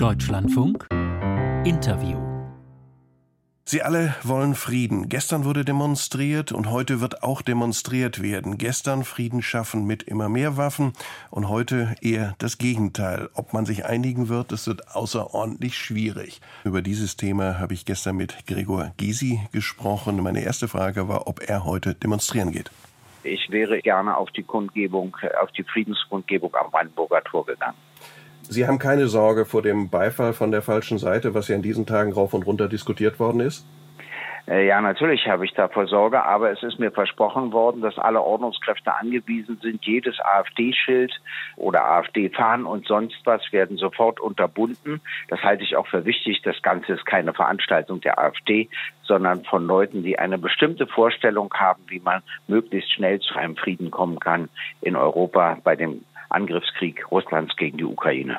Deutschlandfunk Interview Sie alle wollen Frieden. Gestern wurde demonstriert und heute wird auch demonstriert werden. Gestern Frieden schaffen mit immer mehr Waffen und heute eher das Gegenteil. Ob man sich einigen wird, das wird außerordentlich schwierig. Über dieses Thema habe ich gestern mit Gregor Gysi gesprochen. Meine erste Frage war, ob er heute demonstrieren geht. Ich wäre gerne auf die Kundgebung, auf die Friedenskundgebung am Brandenburger Tor gegangen. Sie haben keine Sorge vor dem Beifall von der falschen Seite, was ja in diesen Tagen rauf und runter diskutiert worden ist? Äh, ja, natürlich habe ich davor Sorge, aber es ist mir versprochen worden, dass alle Ordnungskräfte angewiesen sind. Jedes AfD-Schild oder AfD-Fahnen und sonst was werden sofort unterbunden. Das halte ich auch für wichtig. Das Ganze ist keine Veranstaltung der AfD, sondern von Leuten, die eine bestimmte Vorstellung haben, wie man möglichst schnell zu einem Frieden kommen kann in Europa bei dem Angriffskrieg Russlands gegen die Ukraine.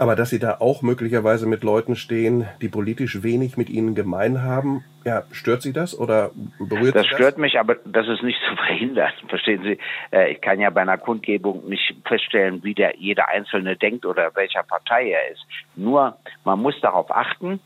Aber dass Sie da auch möglicherweise mit Leuten stehen, die politisch wenig mit Ihnen gemein haben, ja, stört Sie das oder berührt das Sie das? stört mich, aber das ist nicht zu verhindern. Verstehen Sie? Äh, ich kann ja bei einer Kundgebung nicht feststellen, wie der jeder Einzelne denkt oder welcher Partei er ist. Nur man muss darauf achten,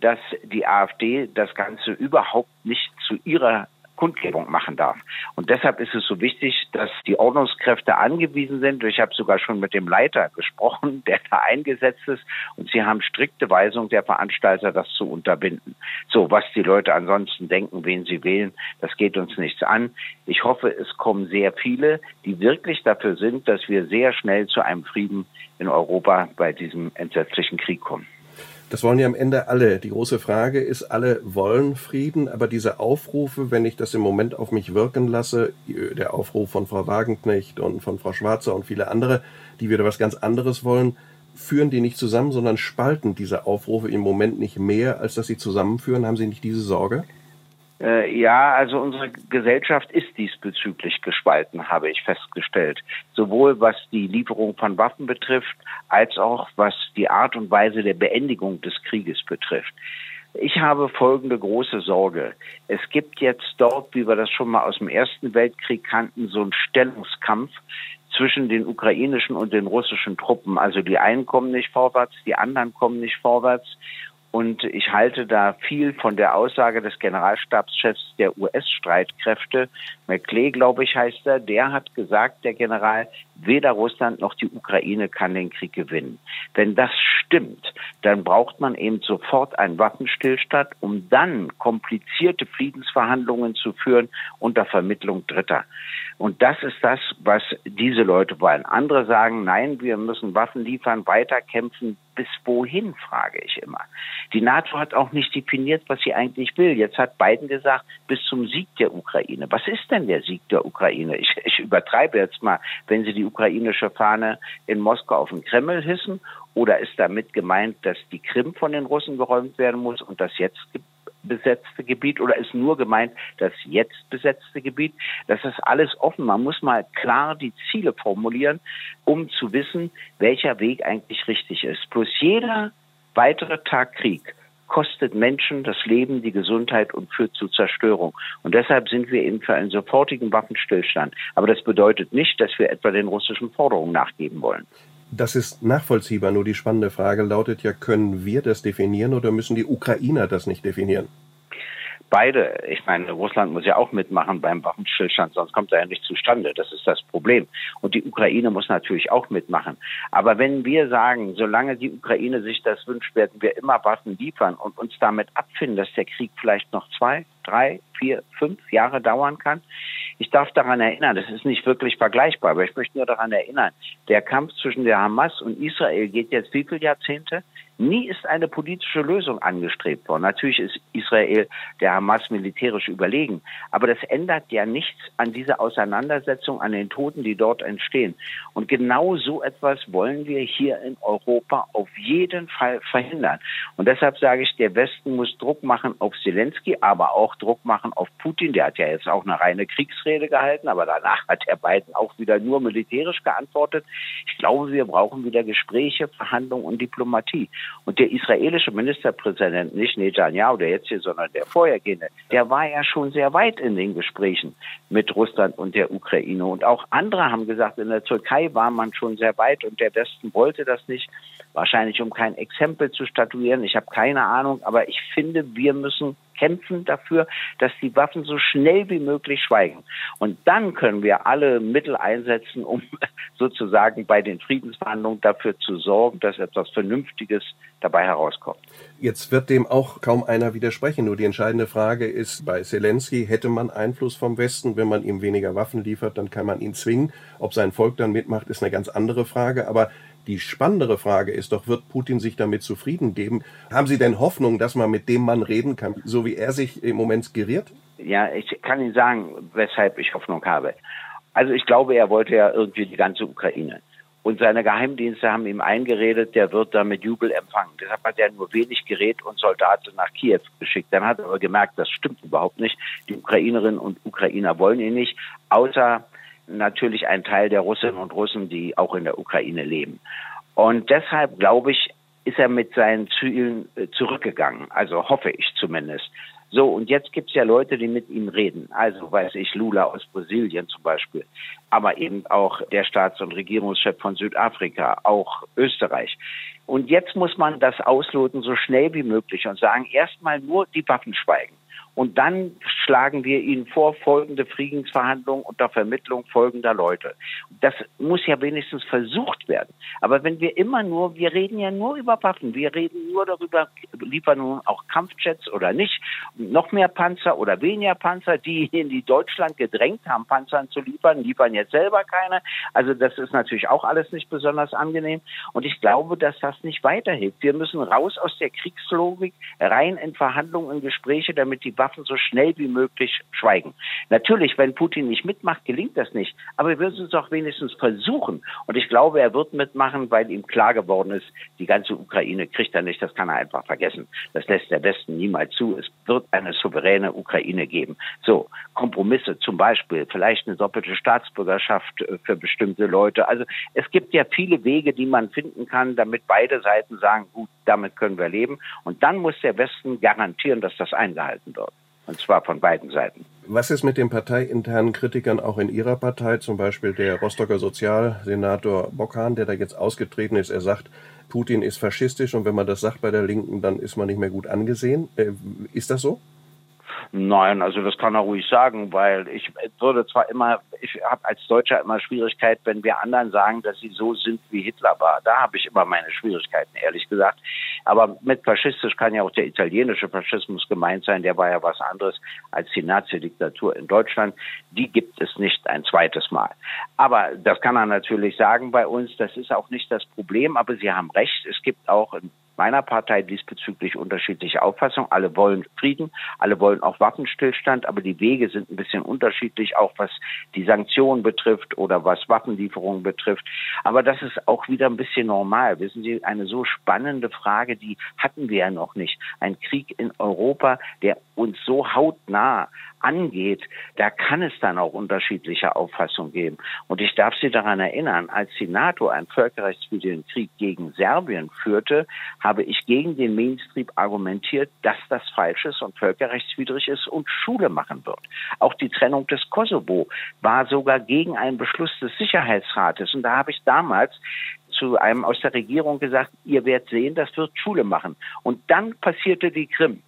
dass die AfD das Ganze überhaupt nicht zu ihrer Kundgebung machen darf. Und deshalb ist es so wichtig, dass die Ordnungskräfte angewiesen sind. Ich habe sogar schon mit dem Leiter gesprochen, der da eingesetzt ist. Und sie haben strikte Weisung der Veranstalter, das zu unterbinden. So, was die Leute ansonsten denken, wen sie wählen, das geht uns nichts an. Ich hoffe, es kommen sehr viele, die wirklich dafür sind, dass wir sehr schnell zu einem Frieden in Europa bei diesem entsetzlichen Krieg kommen. Das wollen ja am Ende alle. Die große Frage ist, alle wollen Frieden, aber diese Aufrufe, wenn ich das im Moment auf mich wirken lasse, der Aufruf von Frau Wagenknecht und von Frau Schwarzer und viele andere, die wieder was ganz anderes wollen, führen die nicht zusammen, sondern spalten diese Aufrufe im Moment nicht mehr, als dass sie zusammenführen. Haben Sie nicht diese Sorge? Äh, ja, also unsere Gesellschaft ist diesbezüglich gespalten, habe ich festgestellt. Sowohl was die Lieferung von Waffen betrifft, als auch was die Art und Weise der Beendigung des Krieges betrifft. Ich habe folgende große Sorge. Es gibt jetzt dort, wie wir das schon mal aus dem Ersten Weltkrieg kannten, so einen Stellungskampf zwischen den ukrainischen und den russischen Truppen. Also die einen kommen nicht vorwärts, die anderen kommen nicht vorwärts. Und ich halte da viel von der Aussage des Generalstabschefs der US-Streitkräfte, McClay, glaube ich, heißt er, der hat gesagt, der General, weder Russland noch die Ukraine kann den Krieg gewinnen. Wenn das stimmt, dann braucht man eben sofort einen Waffenstillstand, um dann komplizierte Friedensverhandlungen zu führen unter Vermittlung Dritter. Und das ist das, was diese Leute wollen. Andere sagen, nein, wir müssen Waffen liefern, weiterkämpfen. Bis wohin, frage ich immer. Die NATO hat auch nicht definiert, was sie eigentlich will. Jetzt hat Biden gesagt, bis zum Sieg der Ukraine. Was ist denn der Sieg der Ukraine? Ich, ich übertreibe jetzt mal, wenn sie die ukrainische Fahne in Moskau auf den Kreml hissen oder ist damit gemeint, dass die Krim von den Russen geräumt werden muss und das jetzt besetzte Gebiet oder ist nur gemeint das jetzt besetzte Gebiet? Das ist alles offen. Man muss mal klar die Ziele formulieren, um zu wissen, welcher Weg eigentlich richtig ist. Plus jeder weitere Tag Krieg kostet Menschen das Leben, die Gesundheit und führt zu Zerstörung. Und deshalb sind wir eben für einen sofortigen Waffenstillstand. Aber das bedeutet nicht, dass wir etwa den russischen Forderungen nachgeben wollen. Das ist nachvollziehbar. Nur die spannende Frage lautet ja, können wir das definieren oder müssen die Ukrainer das nicht definieren? beide, ich meine, Russland muss ja auch mitmachen beim Waffenstillstand, sonst kommt er ja nicht zustande. Das ist das Problem. Und die Ukraine muss natürlich auch mitmachen. Aber wenn wir sagen, solange die Ukraine sich das wünscht, werden wir immer Waffen liefern und uns damit abfinden, dass der Krieg vielleicht noch zwei, drei, vier, fünf Jahre dauern kann. Ich darf daran erinnern, das ist nicht wirklich vergleichbar, aber ich möchte nur daran erinnern, der Kampf zwischen der Hamas und Israel geht jetzt wie viele Jahrzehnte? Nie ist eine politische Lösung angestrebt worden. Natürlich ist Israel der Hamas militärisch überlegen, aber das ändert ja nichts an dieser Auseinandersetzung, an den Toten, die dort entstehen. Und genau so etwas wollen wir hier in Europa auf jeden Fall verhindern. Und deshalb sage ich, der Westen muss Druck machen auf Zelensky, aber auch Druck machen auf Putin. Der hat ja jetzt auch eine reine Kriegsrede gehalten, aber danach hat er Biden auch wieder nur militärisch geantwortet. Ich glaube, wir brauchen wieder Gespräche, Verhandlungen und Diplomatie. Und der israelische Ministerpräsident, nicht Netanyahu, der jetzt hier, sondern der vorhergehende, der war ja schon sehr weit in den Gesprächen mit Russland und der Ukraine. Und auch andere haben gesagt, in der Türkei war man schon sehr weit und der Westen wollte das nicht. Wahrscheinlich um kein Exempel zu statuieren. Ich habe keine Ahnung, aber ich finde, wir müssen kämpfen dafür, dass die Waffen so schnell wie möglich schweigen. Und dann können wir alle Mittel einsetzen, um sozusagen bei den Friedensverhandlungen dafür zu sorgen, dass etwas Vernünftiges dabei herauskommt. Jetzt wird dem auch kaum einer widersprechen. Nur die entscheidende Frage ist, bei Zelensky hätte man Einfluss vom Westen. Wenn man ihm weniger Waffen liefert, dann kann man ihn zwingen. Ob sein Volk dann mitmacht, ist eine ganz andere Frage. Aber die spannendere Frage ist doch, wird Putin sich damit zufrieden geben? Haben Sie denn Hoffnung, dass man mit dem Mann reden kann, so wie er sich im Moment geriert? Ja, ich kann Ihnen sagen, weshalb ich Hoffnung habe. Also ich glaube, er wollte ja irgendwie die ganze Ukraine. Und seine Geheimdienste haben ihm eingeredet, der wird da mit Jubel empfangen. Deshalb hat er nur wenig Gerät und Soldaten nach Kiew geschickt. Dann hat er aber gemerkt, das stimmt überhaupt nicht. Die Ukrainerinnen und Ukrainer wollen ihn nicht, außer natürlich ein Teil der Russinnen und Russen, die auch in der Ukraine leben. Und deshalb glaube ich, ist er mit seinen Zielen äh, zurückgegangen. Also hoffe ich zumindest. So, und jetzt gibt es ja Leute, die mit ihm reden. Also weiß ich, Lula aus Brasilien zum Beispiel, aber eben auch der Staats- und Regierungschef von Südafrika, auch Österreich. Und jetzt muss man das ausloten so schnell wie möglich und sagen, erstmal nur die Waffen schweigen. Und dann schlagen wir ihnen vor, folgende Friedensverhandlungen unter Vermittlung folgender Leute. Das muss ja wenigstens versucht werden. Aber wenn wir immer nur, wir reden ja nur über Waffen, wir reden nur darüber, liefern nun auch Kampfjets oder nicht, noch mehr Panzer oder weniger Panzer, diejenigen, die Deutschland gedrängt haben, Panzern zu liefern, liefern jetzt selber keine. Also das ist natürlich auch alles nicht besonders angenehm. Und ich glaube, dass das nicht weiterhilft. Wir müssen raus aus der Kriegslogik, rein in Verhandlungen, in Gespräche, damit die Waffen so schnell wie möglich schweigen. Natürlich, wenn Putin nicht mitmacht, gelingt das nicht. Aber wir müssen es doch wenigstens versuchen. Und ich glaube, er wird mitmachen, weil ihm klar geworden ist, die ganze Ukraine kriegt er nicht. Das kann er einfach vergessen. Das lässt der Westen niemals zu. Es wird eine souveräne Ukraine geben. So, Kompromisse zum Beispiel, vielleicht eine doppelte Staatsbürgerschaft äh, für bestimmte Leute. Also es gibt ja viele Wege, die man finden kann, damit beide Seiten sagen, gut, damit können wir leben. Und dann muss der Westen garantieren, dass das eingehalten wird. Und zwar von beiden Seiten. Was ist mit den parteiinternen Kritikern auch in Ihrer Partei, zum Beispiel der Rostocker Sozialsenator Bockhahn, der da jetzt ausgetreten ist? Er sagt, Putin ist faschistisch und wenn man das sagt bei der Linken, dann ist man nicht mehr gut angesehen. Äh, ist das so? Nein, also das kann er ruhig sagen, weil ich würde zwar immer, ich habe als Deutscher immer Schwierigkeit, wenn wir anderen sagen, dass sie so sind, wie Hitler war. Da habe ich immer meine Schwierigkeiten, ehrlich gesagt. Aber mit faschistisch kann ja auch der italienische Faschismus gemeint sein. Der war ja was anderes als die Nazi-Diktatur in Deutschland. Die gibt es nicht ein zweites Mal. Aber das kann er natürlich sagen bei uns. Das ist auch nicht das Problem. Aber Sie haben recht. Es gibt auch meiner Partei diesbezüglich unterschiedliche Auffassungen. Alle wollen Frieden, alle wollen auch Waffenstillstand, aber die Wege sind ein bisschen unterschiedlich, auch was die Sanktionen betrifft oder was Waffenlieferungen betrifft. Aber das ist auch wieder ein bisschen normal. Wissen Sie, eine so spannende Frage, die hatten wir ja noch nicht. Ein Krieg in Europa, der uns so hautnah angeht, da kann es dann auch unterschiedliche Auffassungen geben. Und ich darf Sie daran erinnern, als die NATO einen völkerrechtswidrigen Krieg gegen Serbien führte, habe ich gegen den Mainstream argumentiert, dass das falsch ist und völkerrechtswidrig ist und Schule machen wird. Auch die Trennung des Kosovo war sogar gegen einen Beschluss des Sicherheitsrates. Und da habe ich damals zu einem aus der Regierung gesagt, ihr werdet sehen, das wird Schule machen. Und dann passierte die Krim.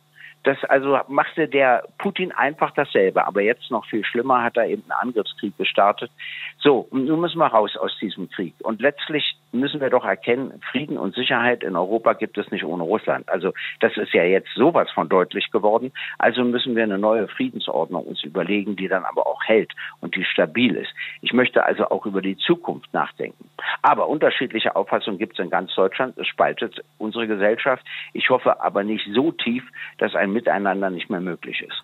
Das also machte der Putin einfach dasselbe. Aber jetzt noch viel schlimmer hat er eben einen Angriffskrieg gestartet. So, und nun müssen wir raus aus diesem Krieg. Und letztlich müssen wir doch erkennen, Frieden und Sicherheit in Europa gibt es nicht ohne Russland. Also das ist ja jetzt sowas von deutlich geworden. Also müssen wir eine neue Friedensordnung uns überlegen, die dann aber auch hält und die stabil ist. Ich möchte also auch über die Zukunft nachdenken. Aber unterschiedliche Auffassungen gibt es in ganz Deutschland. Es spaltet unsere Gesellschaft. Ich hoffe aber nicht so tief, dass ein Miteinander nicht mehr möglich ist.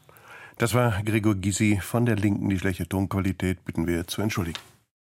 Das war Gregor Gysi von der Linken. Die schlechte Tonqualität bitten wir zu entschuldigen.